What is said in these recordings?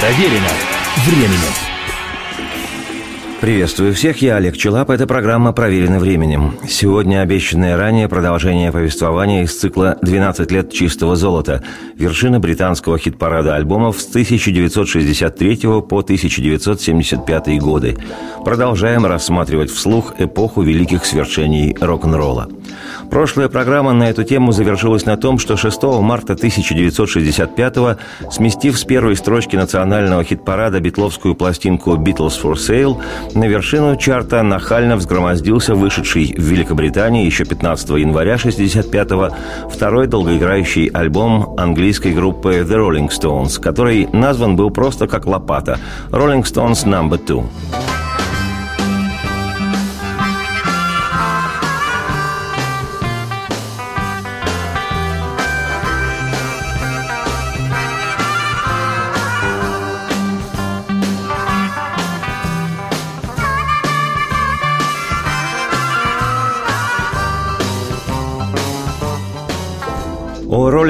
Проверено временем. Приветствую всех, я Олег Челап, это программа «Проверено временем». Сегодня обещанное ранее продолжение повествования из цикла «12 лет чистого золота», вершина британского хит-парада альбомов с 1963 по 1975 годы. Продолжаем рассматривать вслух эпоху великих свершений рок-н-ролла. Прошлая программа на эту тему завершилась на том, что 6 марта 1965-го, сместив с первой строчки национального хит-парада битловскую пластинку «Beatles for Sale», на вершину чарта нахально взгромоздился вышедший в Великобритании еще 15 января 65-го второй долгоиграющий альбом английской группы The Rolling Stones, который назван был просто как лопата «Rolling Stones No. 2».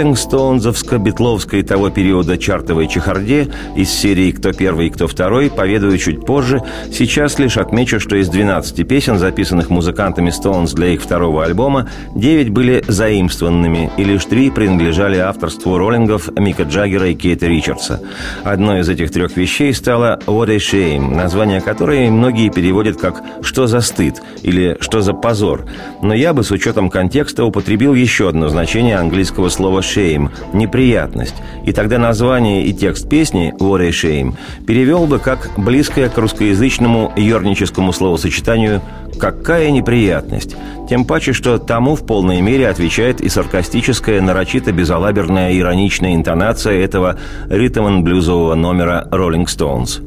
О роллингстоунзовско-битловской того периода чартовой чехарде из серии «Кто первый, кто второй» поведаю чуть позже. Сейчас лишь отмечу, что из 12 песен, записанных музыкантами Стоунс для их второго альбома, 9 были заимствованными, и лишь три принадлежали авторству роллингов Мика Джаггера и Кейта Ричардса. Одной из этих трех вещей стала «What a Shame», название которой многие переводят как «Что за стыд» или «Что за позор». Но я бы с учетом контекста употребил еще одно значение английского слова «shame» – «неприятность», и тогда название и текст песни «What a shame» перевел бы как близкое к русскоязычному ерническому словосочетанию «какая неприятность», тем паче, что тому в полной мере отвечает и саркастическая, нарочито безалаберная ироничная интонация этого ритм-блюзового номера «Rolling Stones».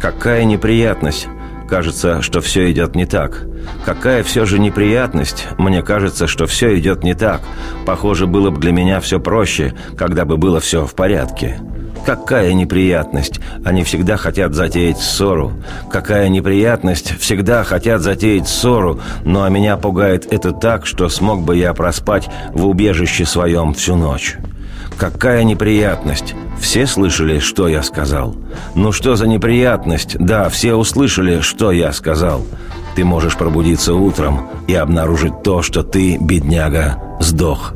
«Какая неприятность!» Кажется, что все идет не так. Какая все же неприятность. Мне кажется, что все идет не так. Похоже, было бы для меня все проще, когда бы было все в порядке. Какая неприятность! Они всегда хотят затеять ссору. Какая неприятность! Всегда хотят затеять ссору. Ну а меня пугает это так, что смог бы я проспать в убежище своем всю ночь. Какая неприятность! Все слышали, что я сказал? Ну что за неприятность? Да, все услышали, что я сказал. Ты можешь пробудиться утром и обнаружить то, что ты, бедняга, сдох.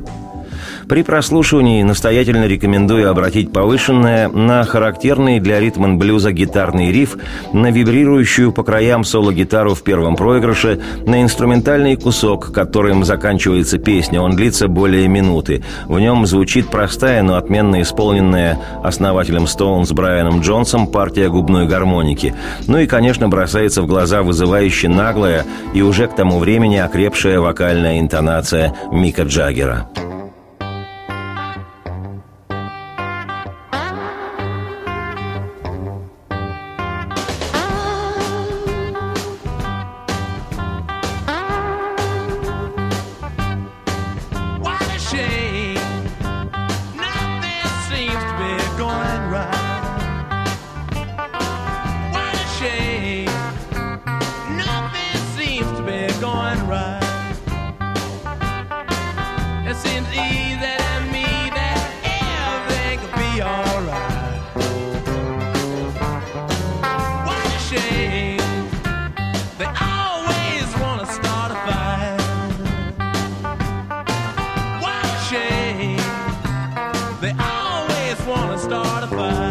При прослушивании настоятельно рекомендую обратить повышенное на характерный для ритм блюза гитарный риф, на вибрирующую по краям соло-гитару в первом проигрыше, на инструментальный кусок, которым заканчивается песня. Он длится более минуты. В нем звучит простая, но отменно исполненная основателем Стоунс Брайаном Джонсом партия губной гармоники. Ну и, конечно, бросается в глаза вызывающе наглая и уже к тому времени окрепшая вокальная интонация Мика Джаггера. start a fire.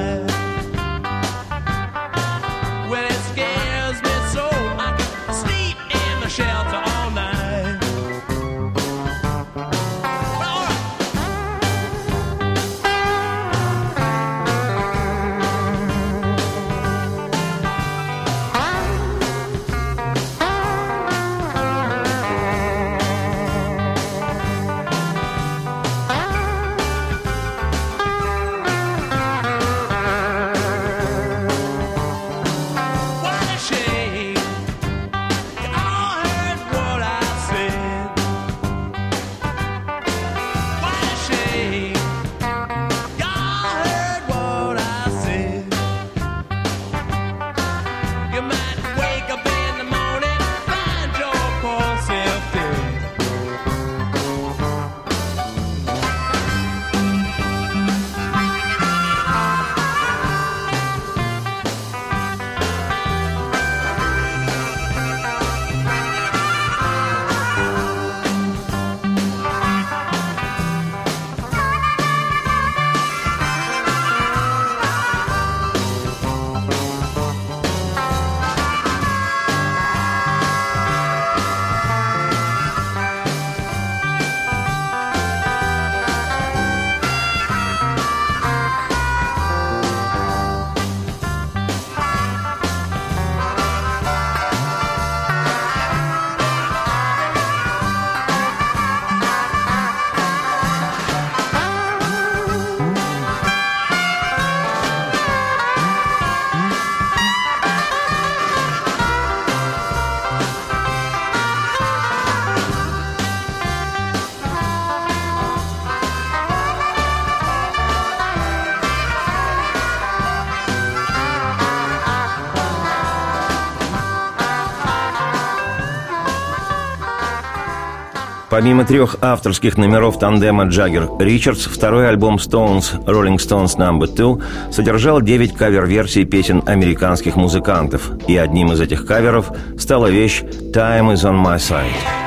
Помимо трех авторских номеров тандема Джаггер-Ричардс, второй альбом Stones Rolling Stones No. 2 содержал девять кавер-версий песен американских музыкантов, и одним из этих каверов стала вещь «Time is on my side».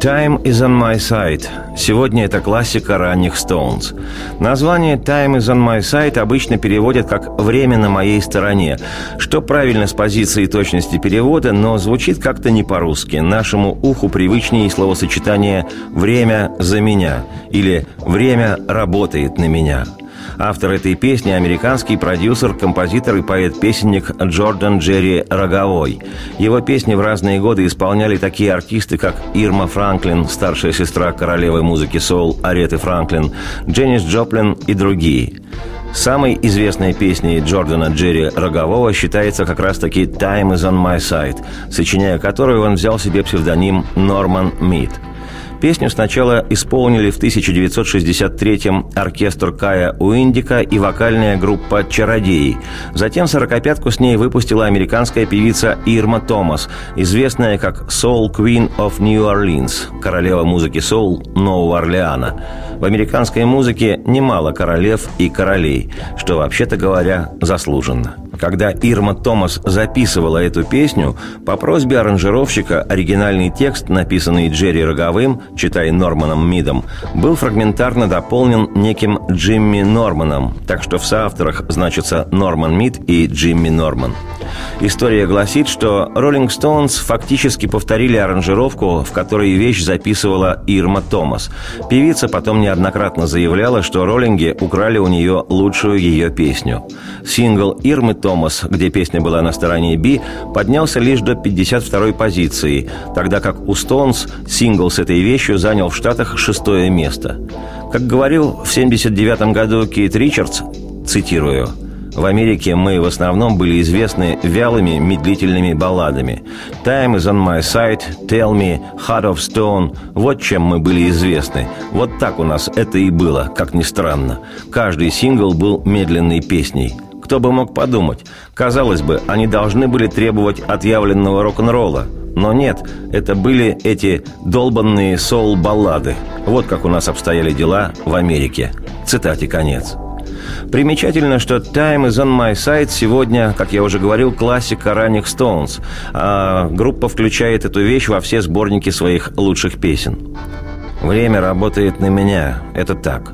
«Time is on my side». Сегодня это классика ранних Stones. Название «Time is on my side» обычно переводят как «время на моей стороне», что правильно с позиции точности перевода, но звучит как-то не по-русски. Нашему уху привычнее словосочетание «время за меня» или «время работает на меня». Автор этой песни – американский продюсер, композитор и поэт-песенник Джордан Джерри Роговой. Его песни в разные годы исполняли такие артисты, как Ирма Франклин, старшая сестра королевы музыки соул Ареты Франклин, Дженнис Джоплин и другие. Самой известной песней Джордана Джерри Рогового считается как раз-таки «Time is on my side», сочиняя которую он взял себе псевдоним Норман Мид – Песню сначала исполнили в 1963-м оркестр Кая Уиндика и вокальная группа «Чародеи». Затем «Сорокопятку» с ней выпустила американская певица Ирма Томас, известная как «Soul Queen of New Orleans» – королева музыки соул Нового Орлеана. В американской музыке немало королев и королей, что, вообще-то говоря, заслуженно. Когда Ирма Томас записывала эту песню, по просьбе аранжировщика оригинальный текст, написанный Джерри Роговым, читай Норманом Мидом, был фрагментарно дополнен неким Джимми Норманом, так что в соавторах значится Норман Мид и Джимми Норман. История гласит, что Rolling Stones фактически повторили аранжировку, в которой вещь записывала Ирма Томас. Певица потом неоднократно заявляла, что роллинги украли у нее лучшую ее песню. Сингл Ирмы Томас, где песня была на стороне Би, поднялся лишь до 52-й позиции, тогда как у Stones сингл с этой вещью занял в Штатах шестое место. Как говорил в 79 году Кейт Ричардс, цитирую – в Америке мы в основном были известны вялыми, медлительными балладами. «Time is on my side», «Tell me», «Heart of Stone» – вот чем мы были известны. Вот так у нас это и было, как ни странно. Каждый сингл был медленной песней. Кто бы мог подумать? Казалось бы, они должны были требовать отъявленного рок-н-ролла. Но нет, это были эти долбанные соул-баллады. Вот как у нас обстояли дела в Америке. Цитате конец. Примечательно, что «Time is on my side» сегодня, как я уже говорил, классика ранних Stones. А группа включает эту вещь во все сборники своих лучших песен. Время работает на меня, это так.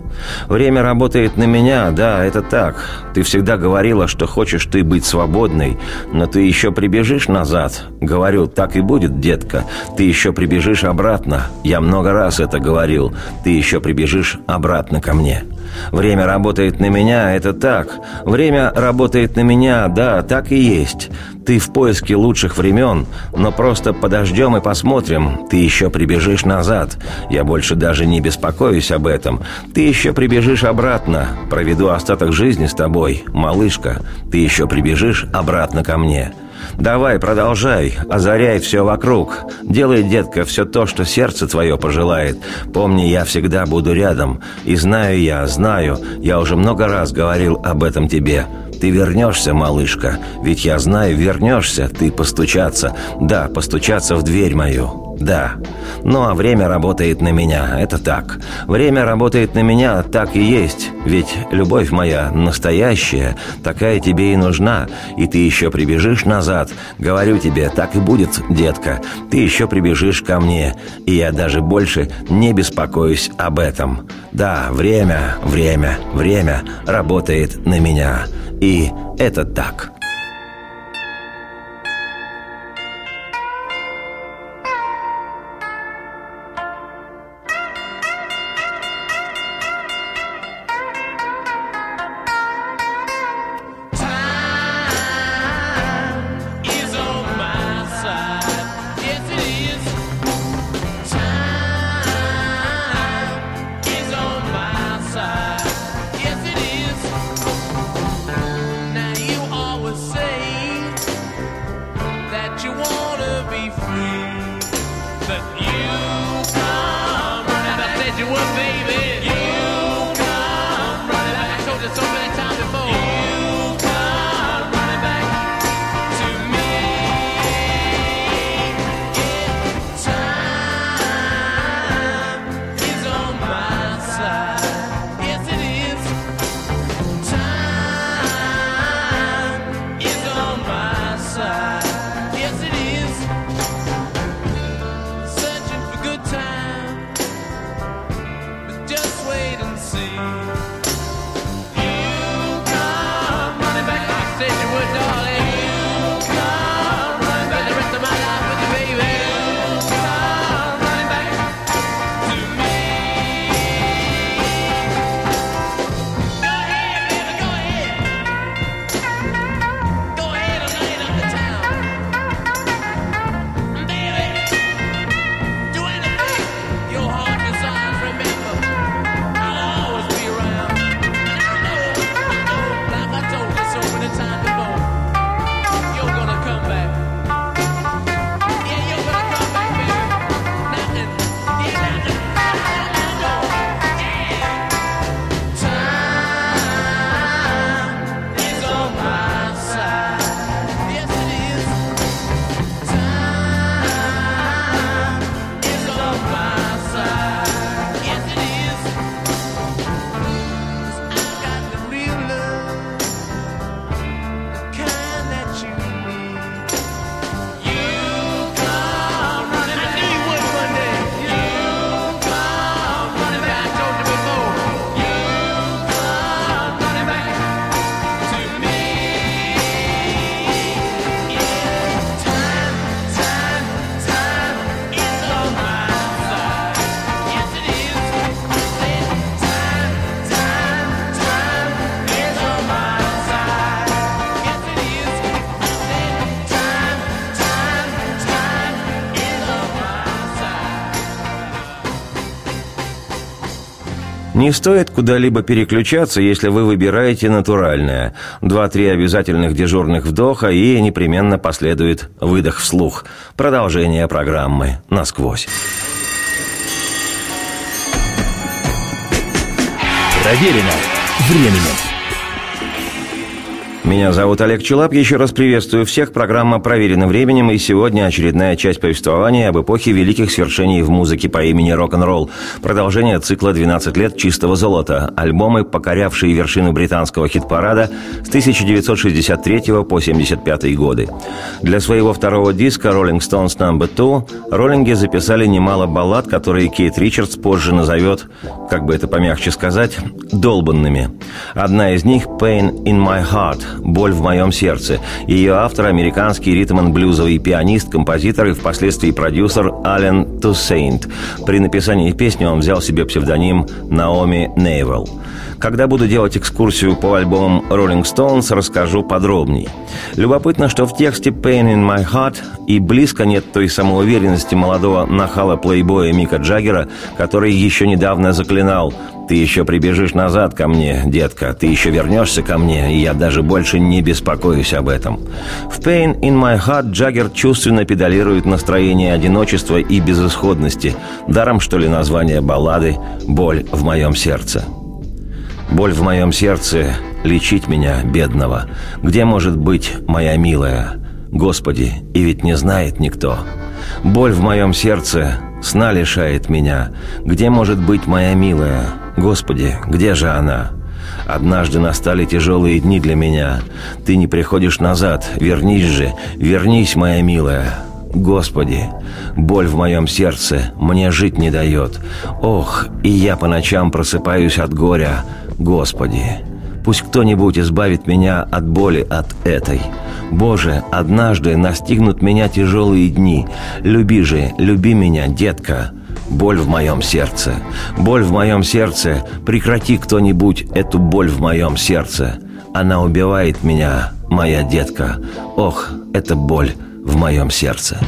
Время работает на меня, да, это так. Ты всегда говорила, что хочешь ты быть свободной, но ты еще прибежишь назад. Говорю, так и будет, детка. Ты еще прибежишь обратно. Я много раз это говорил. Ты еще прибежишь обратно ко мне. Время работает на меня, это так. Время работает на меня, да, так и есть. Ты в поиске лучших времен, но просто подождем и посмотрим. Ты еще прибежишь назад. Я больше даже не беспокоюсь об этом. Ты еще прибежишь обратно. Проведу остаток жизни с тобой, малышка. Ты еще прибежишь обратно ко мне. Давай, продолжай, озаряй все вокруг. Делай, детка, все то, что сердце твое пожелает. Помни, я всегда буду рядом. И знаю я, знаю, я уже много раз говорил об этом тебе. Ты вернешься, малышка, ведь я знаю, вернешься, ты постучаться. Да, постучаться в дверь мою. Да. Ну а время работает на меня, это так. Время работает на меня, так и есть. Ведь любовь моя настоящая, такая тебе и нужна. И ты еще прибежишь назад. Говорю тебе, так и будет, детка. Ты еще прибежишь ко мне. И я даже больше не беспокоюсь об этом. Да, время, время, время работает на меня. И это так. Не стоит куда-либо переключаться, если вы выбираете натуральное. Два-три обязательных дежурных вдоха и непременно последует выдох вслух. Продолжение программы «Насквозь». Проверено временем. Меня зовут Олег Челап. Еще раз приветствую всех. Программа «Проверена временем» и сегодня очередная часть повествования об эпохе великих свершений в музыке по имени рок-н-ролл. Продолжение цикла «12 лет чистого золота». Альбомы, покорявшие вершину британского хит-парада с 1963 по 1975 годы. Для своего второго диска «Rolling Stones No. 2» роллинги записали немало баллад, которые Кейт Ричардс позже назовет, как бы это помягче сказать, «долбанными». Одна из них «Pain in my heart» «Боль в моем сердце». Ее автор – американский ритм-н-блюзовый пианист, композитор и впоследствии продюсер Ален Туссейнт. При написании песни он взял себе псевдоним Наоми Нейвелл. Когда буду делать экскурсию по альбомам Rolling Stones, расскажу подробней. Любопытно, что в тексте «Pain in my heart» и близко нет той самоуверенности молодого нахала плейбоя Мика Джаггера, который еще недавно заклинал «Ты еще прибежишь назад ко мне, детка, ты еще вернешься ко мне, и я даже больше не беспокоюсь об этом». В «Pain in my heart» Джаггер чувственно педалирует настроение одиночества и безысходности, даром, что ли, название баллады «Боль в моем сердце». Боль в моем сердце лечить меня, бедного. Где может быть моя милая? Господи, и ведь не знает никто. Боль в моем сердце сна лишает меня. Где может быть моя милая? Господи, где же она? Однажды настали тяжелые дни для меня. Ты не приходишь назад. Вернись же, вернись, моя милая. Господи, боль в моем сердце мне жить не дает. Ох, и я по ночам просыпаюсь от горя. Господи, пусть кто-нибудь избавит меня от боли от этой. Боже, однажды настигнут меня тяжелые дни. Люби же, люби меня, детка. Боль в моем сердце. Боль в моем сердце. Прекрати кто-нибудь эту боль в моем сердце. Она убивает меня, моя детка. Ох, это боль в моем сердце.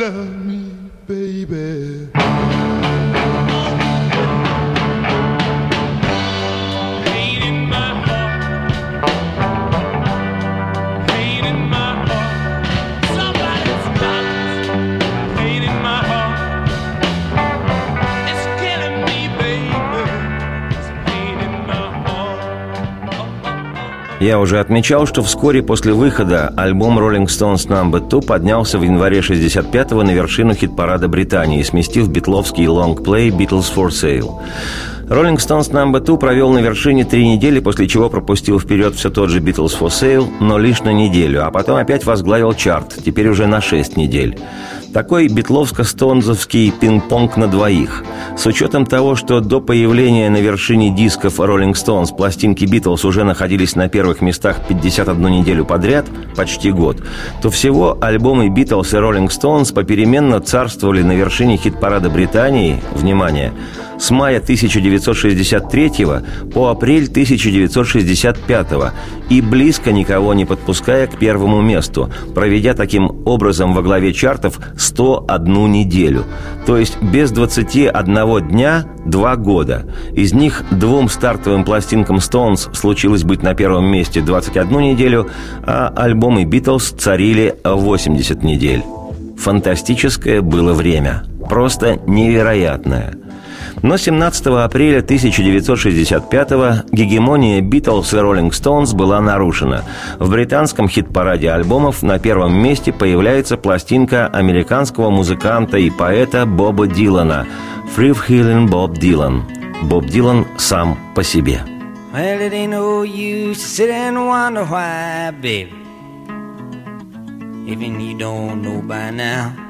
Love me, baby. Я уже отмечал, что вскоре после выхода альбом Rolling Stones No. 2 поднялся в январе 65-го на вершину хит-парада Британии, сместив битловский лонгплей «Beatles for Sale». Rolling Stones No. 2 провел на вершине три недели, после чего пропустил вперед все тот же Beatles for Sale, но лишь на неделю, а потом опять возглавил чарт, теперь уже на шесть недель. Такой битловско-стонзовский пинг-понг на двоих. С учетом того, что до появления на вершине дисков Rolling Stones пластинки Битлз уже находились на первых местах 51 неделю подряд, почти год, то всего альбомы Битлз и Rolling Stones попеременно царствовали на вершине хит-парада Британии, внимание, с мая 1963 по апрель 1965 и близко никого не подпуская к первому месту, проведя таким образом во главе чартов 101 неделю, то есть без 21 дня два года. Из них двум стартовым пластинкам Stones случилось быть на первом месте 21 неделю, а альбомы Beatles царили 80 недель. Фантастическое было время. Просто невероятное – но 17 апреля 1965-го гегемония Битлз и Роллинг Стоунс была нарушена. В британском хит-параде альбомов на первом месте появляется пластинка американского музыканта и поэта Боба Дилана «Free Healing Bob Dylan». Боб Дилан сам по себе. Well, it ain't no use to sit and wonder why, baby. Even you don't know by now.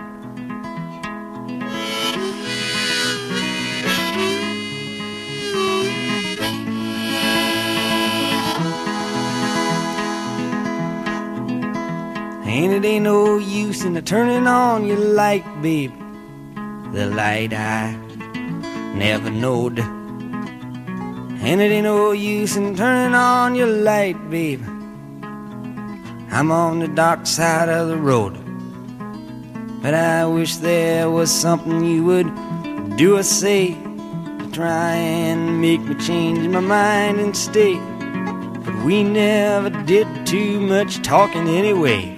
And it ain't no use in turning on your light, babe. The light I never knowed. And it ain't no use in turning on your light, babe. I'm on the dark side of the road. But I wish there was something you would do or say to try and make me change my mind and stay. But we never did too much talking anyway.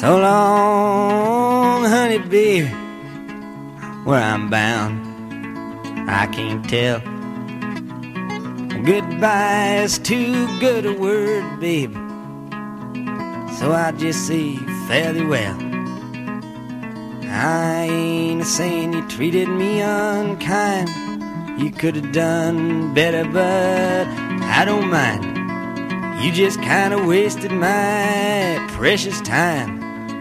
So long, honey, baby, where I'm bound, I can't tell. Goodbye is too good a word, baby. So I just say fairly well. I ain't a saying you treated me unkind. You could have done better, but I don't mind. You just kind of wasted my precious time.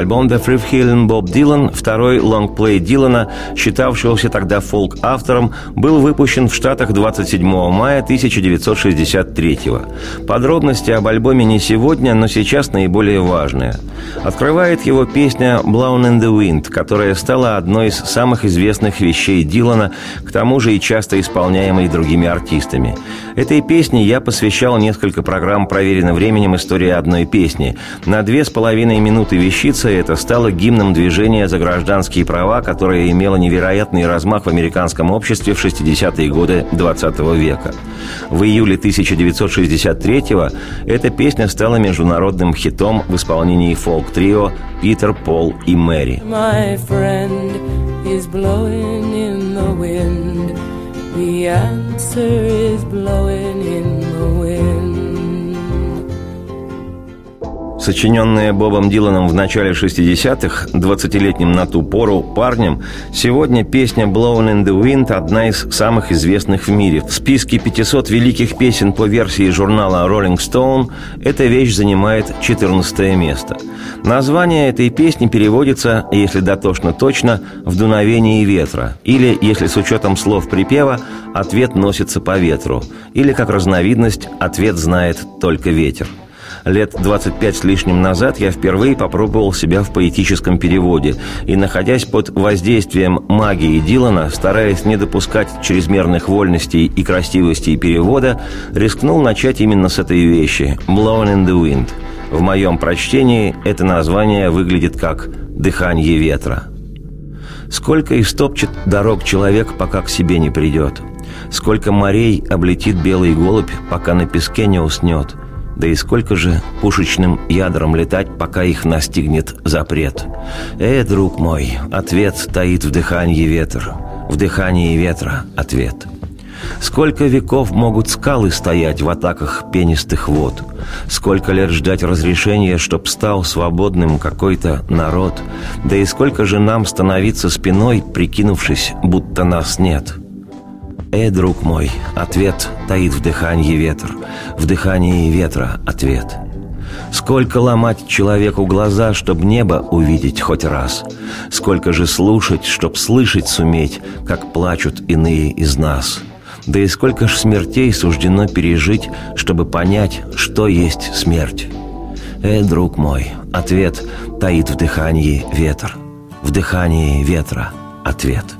Альбом «The Free Healing Bob Dylan», второй лонгплей Дилана, считавшегося тогда фолк-автором, был выпущен в Штатах 27 мая 1963 -го. Подробности об альбоме не сегодня, но сейчас наиболее важные. Открывает его песня «Blown in the Wind», которая стала одной из самых известных вещей Дилана, к тому же и часто исполняемой другими артистами. Этой песне я посвящал несколько программ «Проверено временем. История одной песни». На две с половиной минуты вещица это стало гимном движения за гражданские права, которое имело невероятный размах в американском обществе в 60-е годы 20 века. В июле 1963-го эта песня стала международным хитом в исполнении фолк-трио Питер, Пол и Мэри. The answer is blowing in Сочиненная Бобом Диланом в начале 60-х, 20-летним на ту пору парнем, сегодня песня «Blown in the Wind» – одна из самых известных в мире. В списке 500 великих песен по версии журнала Rolling Stone эта вещь занимает 14 место. Название этой песни переводится, если дотошно точно, в «дуновении ветра», или, если с учетом слов припева, «ответ носится по ветру», или, как разновидность, «ответ знает только ветер». Лет 25 с лишним назад я впервые попробовал себя в поэтическом переводе и, находясь под воздействием магии Дилана, стараясь не допускать чрезмерных вольностей и красивостей перевода, рискнул начать именно с этой вещи «Blown in the Wind». В моем прочтении это название выглядит как «дыхание ветра». Сколько истопчет дорог человек, пока к себе не придет. Сколько морей облетит белый голубь, пока на песке не уснет. Да и сколько же пушечным ядром летать, пока их настигнет запрет? Э, друг мой, ответ стоит в дыхании ветра. В дыхании ветра ответ. Сколько веков могут скалы стоять в атаках пенистых вод? Сколько лет ждать разрешения, чтоб стал свободным какой-то народ? Да и сколько же нам становиться спиной, прикинувшись, будто нас нет?» «Э, друг мой, ответ таит в дыхании ветр, в дыхании ветра ответ». Сколько ломать человеку глаза, чтоб небо увидеть хоть раз? Сколько же слушать, чтоб слышать суметь, как плачут иные из нас? Да и сколько ж смертей суждено пережить, чтобы понять, что есть смерть? Э, друг мой, ответ таит в дыхании ветер, в дыхании ветра ответ –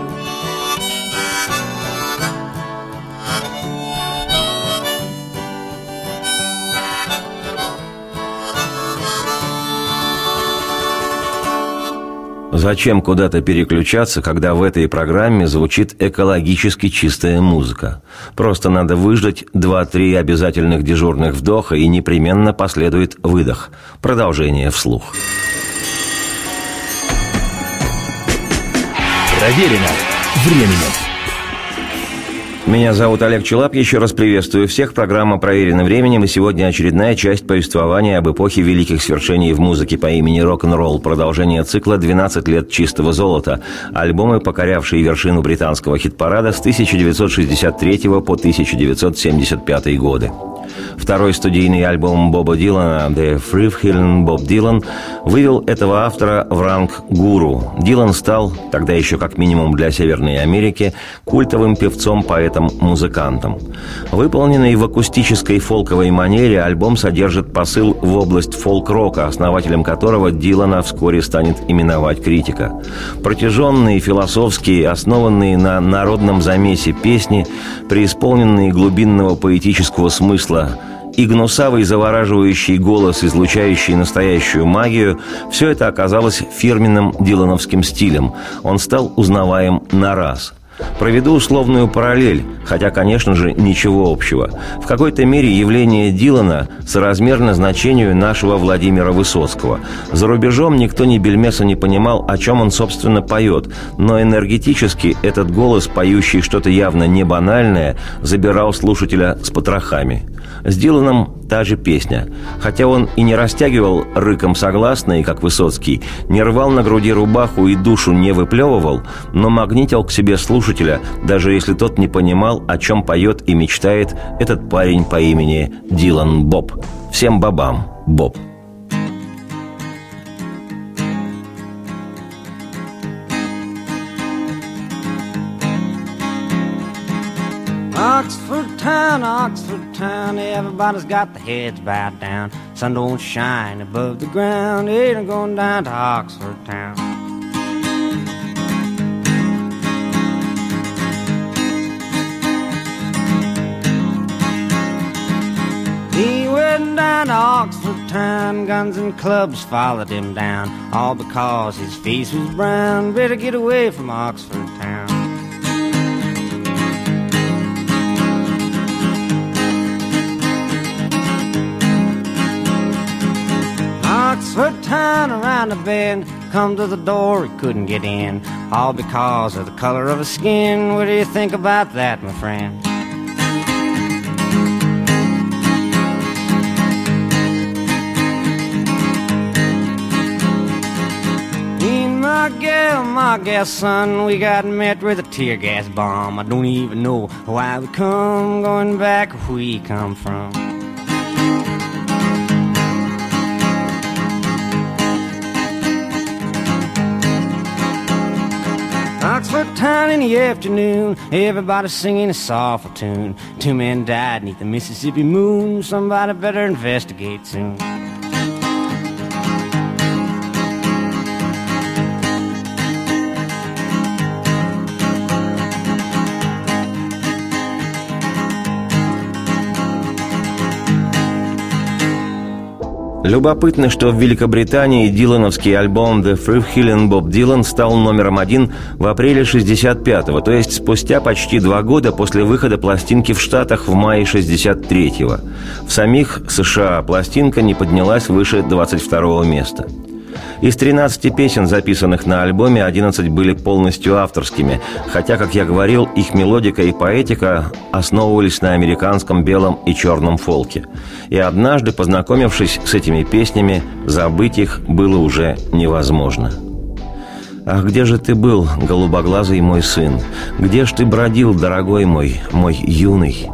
Зачем куда-то переключаться, когда в этой программе звучит экологически чистая музыка? Просто надо выждать 2-3 обязательных дежурных вдоха и непременно последует выдох. Продолжение вслух. Проверено временем. Меня зовут Олег Челап. Еще раз приветствую всех. Программа «Проверена временем». И сегодня очередная часть повествования об эпохе великих свершений в музыке по имени рок-н-ролл. Продолжение цикла «12 лет чистого золота». Альбомы, покорявшие вершину британского хит-парада с 1963 по 1975 годы. Второй студийный альбом Боба Дилана «The Frivhillen Bob Dylan» вывел этого автора в ранг гуру. Дилан стал, тогда еще как минимум для Северной Америки, культовым певцом-поэтом-музыкантом. Выполненный в акустической фолковой манере, альбом содержит посыл в область фолк-рока, основателем которого Дилана вскоре станет именовать критика. Протяженные, философские, основанные на народном замесе песни, преисполненные глубинного поэтического смысла – и гнусавый завораживающий голос, излучающий настоящую магию, все это оказалось фирменным дилановским стилем. Он стал узнаваем на раз – Проведу условную параллель, хотя, конечно же, ничего общего. В какой-то мере явление Дилана соразмерно значению нашего Владимира Высоцкого. За рубежом никто ни бельмеса не понимал, о чем он, собственно, поет, но энергетически этот голос, поющий что-то явно не банальное, забирал слушателя с потрохами. С Диланом та же песня. Хотя он и не растягивал рыком согласные, как Высоцкий, не рвал на груди рубаху и душу не выплевывал, но магнитил к себе слушателя, даже если тот не понимал, о чем поет и мечтает этот парень по имени Дилан Боб. Всем бабам, Боб. Town, Oxford town, everybody's got their heads bowed down. Sun don't shine above the ground, it ain't going down to Oxford town. He went down to Oxford town, guns and clubs followed him down, all because his face was brown. Better get away from Oxford town. Oxford town around the bend. Come to the door, he couldn't get in. All because of the color of his skin. What do you think about that, my friend? My gal, my gal son, we got met with a tear gas bomb. I don't even know why we come, going back where we come from. Oxford town in the afternoon, everybody singing a soulful tune. Two men died neath the Mississippi moon. Somebody better investigate soon. Любопытно, что в Великобритании дилановский альбом «The Frivhillen Bob Dylan» стал номером один в апреле 65-го, то есть спустя почти два года после выхода пластинки в Штатах в мае 63-го. В самих США пластинка не поднялась выше 22-го места. Из 13 песен, записанных на альбоме, 11 были полностью авторскими, хотя, как я говорил, их мелодика и поэтика основывались на американском белом и черном фолке. И однажды, познакомившись с этими песнями, забыть их было уже невозможно. «Ах, где же ты был, голубоглазый мой сын? Где ж ты бродил, дорогой мой, мой юный?»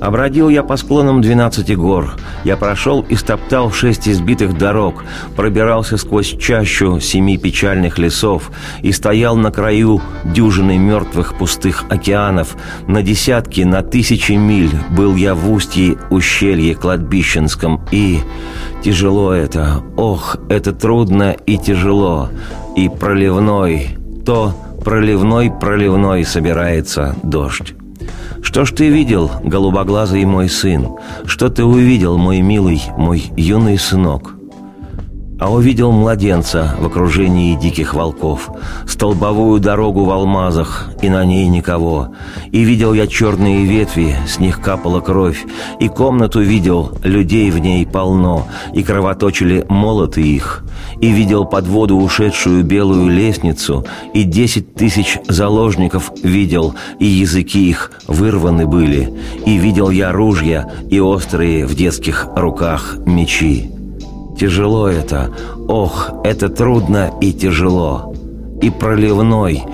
Обродил я по склонам двенадцати гор. Я прошел и стоптал шесть избитых дорог, пробирался сквозь чащу семи печальных лесов и стоял на краю дюжины мертвых пустых океанов. На десятки, на тысячи миль был я в устье ущелье кладбищенском и... Тяжело это, ох, это трудно и тяжело, и проливной, то проливной-проливной собирается дождь. Что ж ты видел, голубоглазый мой сын? Что ты увидел, мой милый, мой юный сынок?» А увидел младенца в окружении диких волков, столбовую дорогу в алмазах, и на ней никого. И видел я черные ветви, с них капала кровь, и комнату видел, людей в ней полно, и кровоточили молоты их. И видел под воду ушедшую белую лестницу, и десять тысяч заложников видел, и языки их вырваны были. И видел я ружья и острые в детских руках мечи. Тяжело это, ох, это трудно и тяжело. И проливной,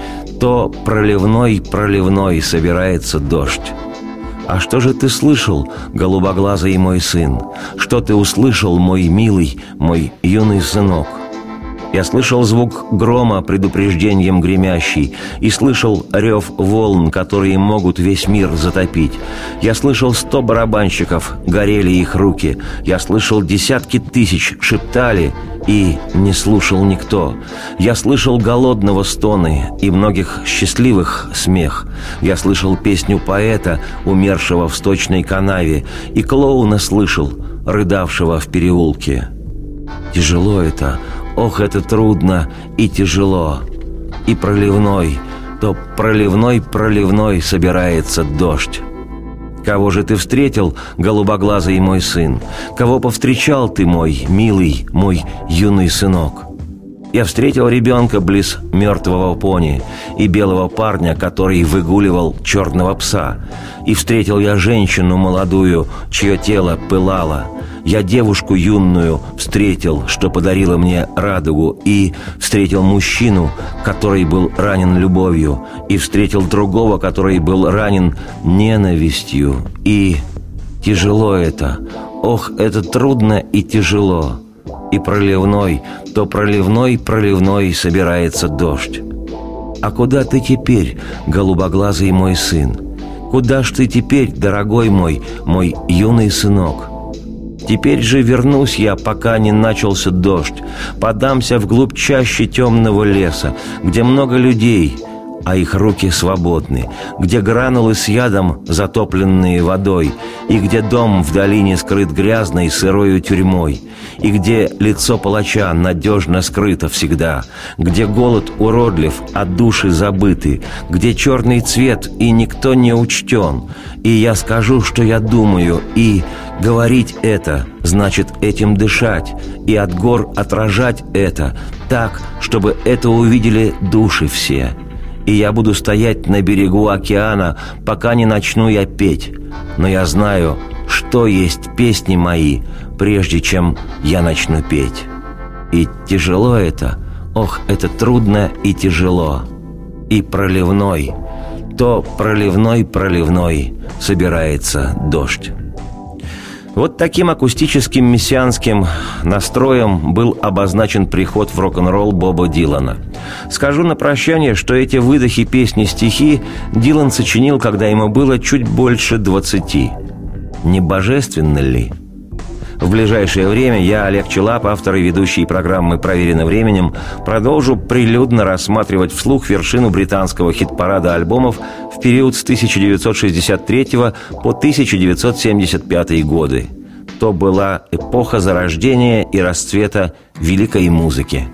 то проливной-проливной собирается дождь. А что же ты слышал, голубоглазый мой сын? Что ты услышал, мой милый, мой юный сынок? Я слышал звук грома, предупреждением гремящий, и слышал рев волн, которые могут весь мир затопить. Я слышал сто барабанщиков, горели их руки. Я слышал десятки тысяч, шептали, и не слушал никто. Я слышал голодного стоны и многих счастливых смех. Я слышал песню поэта, умершего в сточной канаве, и клоуна слышал, рыдавшего в переулке. Тяжело это, Ох, это трудно и тяжело. И проливной, то проливной-проливной собирается дождь. Кого же ты встретил, голубоглазый мой сын? Кого повстречал ты, мой милый, мой юный сынок? Я встретил ребенка близ мертвого пони и белого парня, который выгуливал черного пса. И встретил я женщину молодую, чье тело пылало. Я девушку юную встретил, что подарила мне радугу, и встретил мужчину, который был ранен любовью, и встретил другого, который был ранен ненавистью. И тяжело это, ох, это трудно и тяжело и проливной, то проливной-проливной собирается дождь. А куда ты теперь, голубоглазый мой сын? Куда ж ты теперь, дорогой мой, мой юный сынок?» Теперь же вернусь я, пока не начался дождь, подамся вглубь чаще темного леса, где много людей, а их руки свободны, где гранулы с ядом, затопленные водой, и где дом в долине скрыт грязной сырою тюрьмой, и где лицо палача надежно скрыто всегда, где голод уродлив, а души забыты, где черный цвет и никто не учтен, и я скажу, что я думаю, и говорить это значит этим дышать, и от гор отражать это так, чтобы это увидели души все» и я буду стоять на берегу океана, пока не начну я петь. Но я знаю, что есть песни мои, прежде чем я начну петь. И тяжело это, ох, это трудно и тяжело. И проливной, то проливной-проливной собирается дождь. Вот таким акустическим мессианским настроем был обозначен приход в рок-н-ролл Боба Дилана. Скажу на прощание, что эти выдохи песни-стихи Дилан сочинил, когда ему было чуть больше двадцати. Не божественно ли? В ближайшее время я, Олег Челап, автор и ведущий программы «Проверено временем», продолжу прилюдно рассматривать вслух вершину британского хит-парада альбомов в период с 1963 по 1975 годы. То была эпоха зарождения и расцвета великой музыки.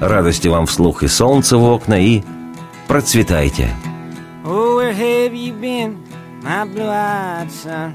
Радости вам вслух и солнце в окна, и процветайте! Oh, where have you been, my blue-eyed son?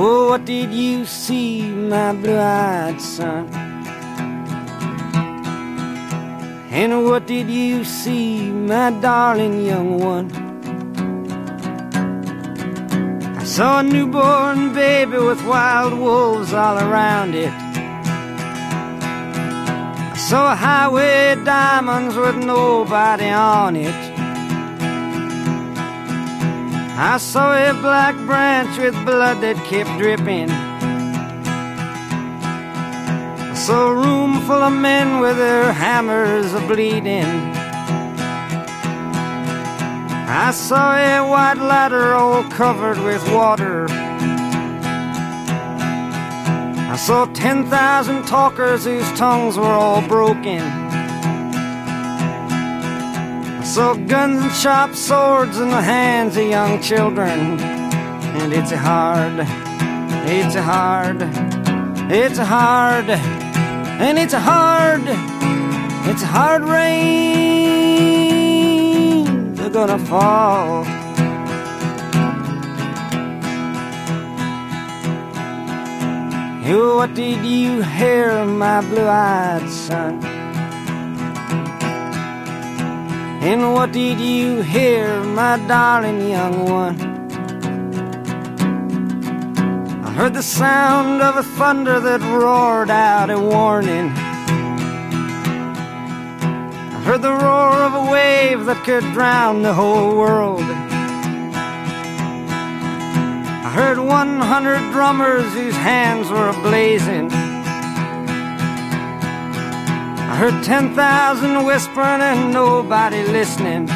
Oh, what did you see, my blue-eyed son? And what did you see, my darling young one? I saw a newborn baby with wild wolves all around it. I saw a highway diamonds with nobody on it. I saw a black branch with blood that kept dripping. I saw a room full of men with their hammers a bleeding. I saw a white ladder all covered with water. I saw 10,000 talkers whose tongues were all broken. Saw guns and sharp swords in the hands of young children. And it's a hard, it's a hard, it's a hard, and it's a hard, it's a hard rain. They're gonna fall. Oh, what did you hear, my blue-eyed son? And what did you hear, my darling young one? I heard the sound of a thunder that roared out a warning. I heard the roar of a wave that could drown the whole world. I heard 100 drummers whose hands were ablazing. I heard 10,000 whispering and nobody listening.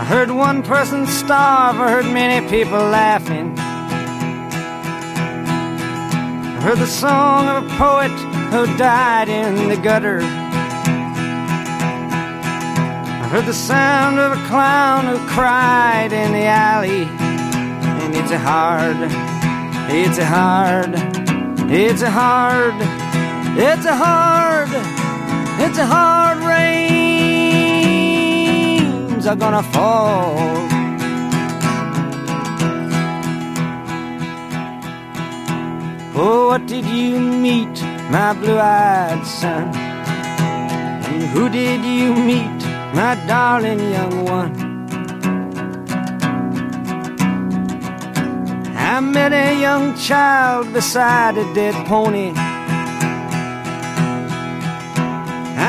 I heard one person starve, I heard many people laughing. I heard the song of a poet who died in the gutter. I heard the sound of a clown who cried in the alley. And it's a hard, it's a hard, it's a hard, it's a hard, it's a hard rains are gonna fall. Oh, what did you meet, my blue-eyed son? And who did you meet, my darling young one? I met a young child beside a dead pony.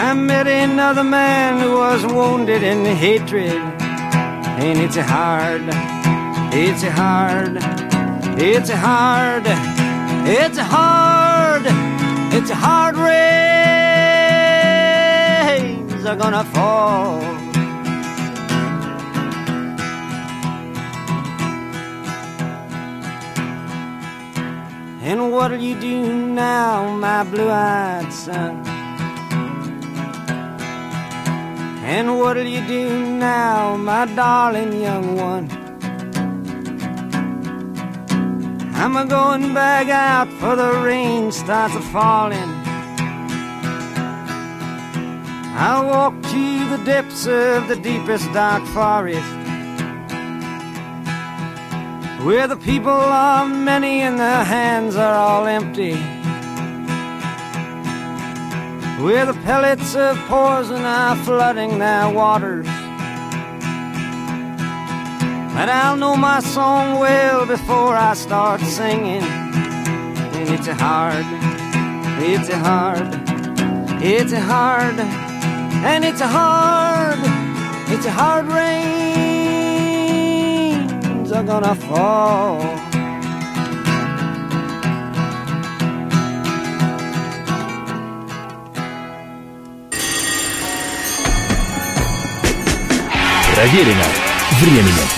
I met another man who was wounded in hatred. And it's hard, it's hard, it's hard, it's hard, it's hard rains are gonna fall. And what'll you do now, my blue-eyed son? And what'll you do now, my darling young one? I'm a going back out for the rain starts a falling. I'll walk to the depths of the deepest dark forest. Where the people are many and their hands are all empty. Where the pellets of poison are flooding their waters. And I'll know my song well before I start singing. And it's a hard, it's a hard, it's a hard, and it's a hard, it's a hard rains are gonna fall. Проверено временем.